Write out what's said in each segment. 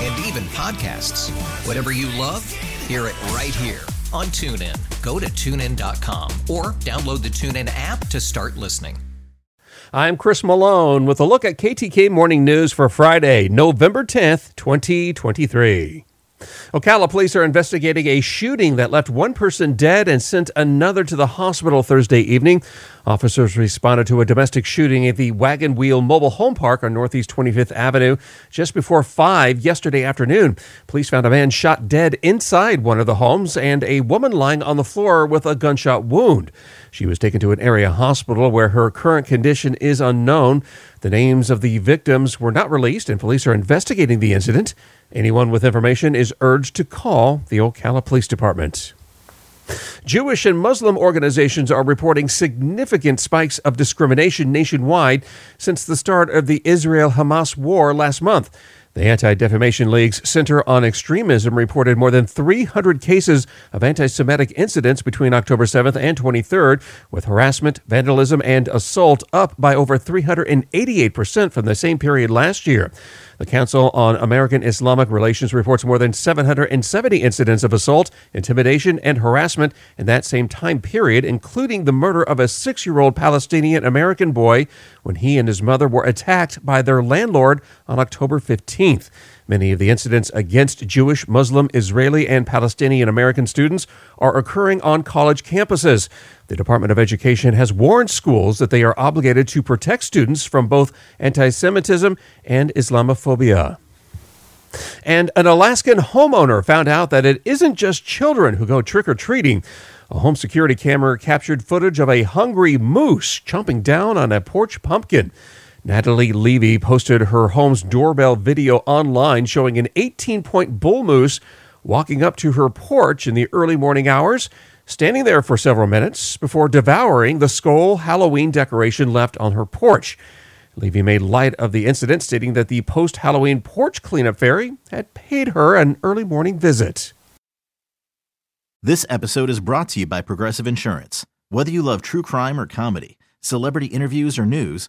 And even podcasts. Whatever you love, hear it right here on TuneIn. Go to tunein.com or download the TuneIn app to start listening. I'm Chris Malone with a look at KTK Morning News for Friday, November 10th, 2023. Ocala police are investigating a shooting that left one person dead and sent another to the hospital Thursday evening. Officers responded to a domestic shooting at the Wagon Wheel Mobile Home Park on Northeast 25th Avenue just before 5 yesterday afternoon. Police found a man shot dead inside one of the homes and a woman lying on the floor with a gunshot wound. She was taken to an area hospital where her current condition is unknown. The names of the victims were not released, and police are investigating the incident. Anyone with information is urged to call the Ocala Police Department. Jewish and Muslim organizations are reporting significant spikes of discrimination nationwide since the start of the Israel Hamas war last month. The Anti Defamation League's Center on Extremism reported more than 300 cases of anti Semitic incidents between October 7th and 23rd, with harassment, vandalism, and assault up by over 388% from the same period last year. The Council on American Islamic Relations reports more than 770 incidents of assault, intimidation, and harassment in that same time period, including the murder of a six year old Palestinian American boy when he and his mother were attacked by their landlord on October 15th. Many of the incidents against Jewish, Muslim, Israeli, and Palestinian American students are occurring on college campuses. The Department of Education has warned schools that they are obligated to protect students from both anti Semitism and Islamophobia. And an Alaskan homeowner found out that it isn't just children who go trick or treating. A home security camera captured footage of a hungry moose chomping down on a porch pumpkin. Natalie Levy posted her home's doorbell video online showing an 18 point bull moose walking up to her porch in the early morning hours, standing there for several minutes before devouring the skull Halloween decoration left on her porch. Levy made light of the incident, stating that the post Halloween porch cleanup fairy had paid her an early morning visit. This episode is brought to you by Progressive Insurance. Whether you love true crime or comedy, celebrity interviews or news,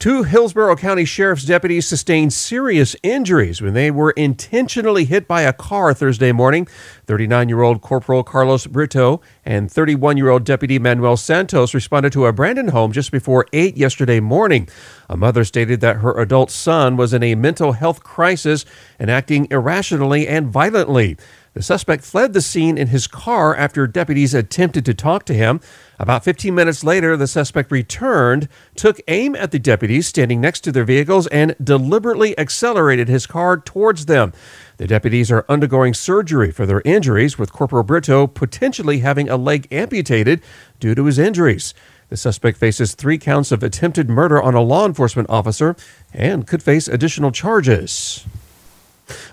Two Hillsborough County Sheriff's deputies sustained serious injuries when they were intentionally hit by a car Thursday morning. 39 year old Corporal Carlos Brito and 31 year old Deputy Manuel Santos responded to a Brandon home just before 8 yesterday morning. A mother stated that her adult son was in a mental health crisis and acting irrationally and violently. The suspect fled the scene in his car after deputies attempted to talk to him. About 15 minutes later, the suspect returned, took aim at the deputies standing next to their vehicles, and deliberately accelerated his car towards them. The deputies are undergoing surgery for their injuries, with Corporal Brito potentially having a leg amputated due to his injuries. The suspect faces three counts of attempted murder on a law enforcement officer and could face additional charges.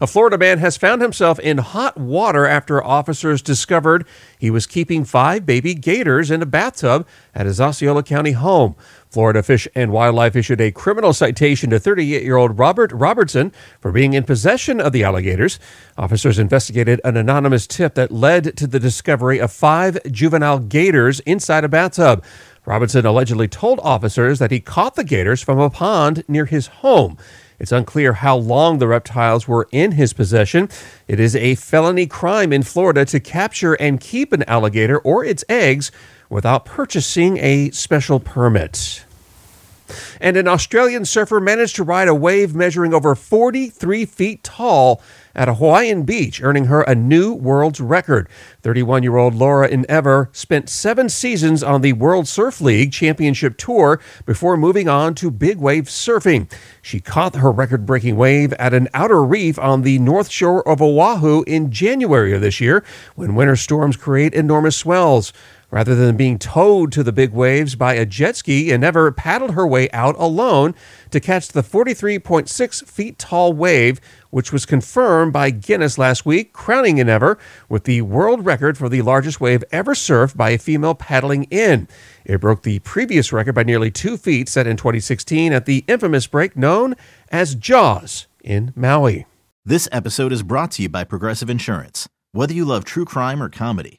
A Florida man has found himself in hot water after officers discovered he was keeping five baby gators in a bathtub at his Osceola County home. Florida Fish and Wildlife issued a criminal citation to 38 year old Robert Robertson for being in possession of the alligators. Officers investigated an anonymous tip that led to the discovery of five juvenile gators inside a bathtub. Robinson allegedly told officers that he caught the gators from a pond near his home. It's unclear how long the reptiles were in his possession. It is a felony crime in Florida to capture and keep an alligator or its eggs without purchasing a special permit. And an Australian surfer managed to ride a wave measuring over 43 feet tall at a Hawaiian beach, earning her a new world's record. 31 year old Laura Enever spent seven seasons on the World Surf League Championship Tour before moving on to big wave surfing. She caught her record breaking wave at an outer reef on the north shore of Oahu in January of this year when winter storms create enormous swells. Rather than being towed to the big waves by a jet ski, Enever paddled her way out alone to catch the 43.6 feet tall wave, which was confirmed by Guinness last week, crowning Enever with the world record for the largest wave ever surfed by a female paddling in. It broke the previous record by nearly two feet set in 2016 at the infamous break known as Jaws in Maui. This episode is brought to you by Progressive Insurance. Whether you love true crime or comedy,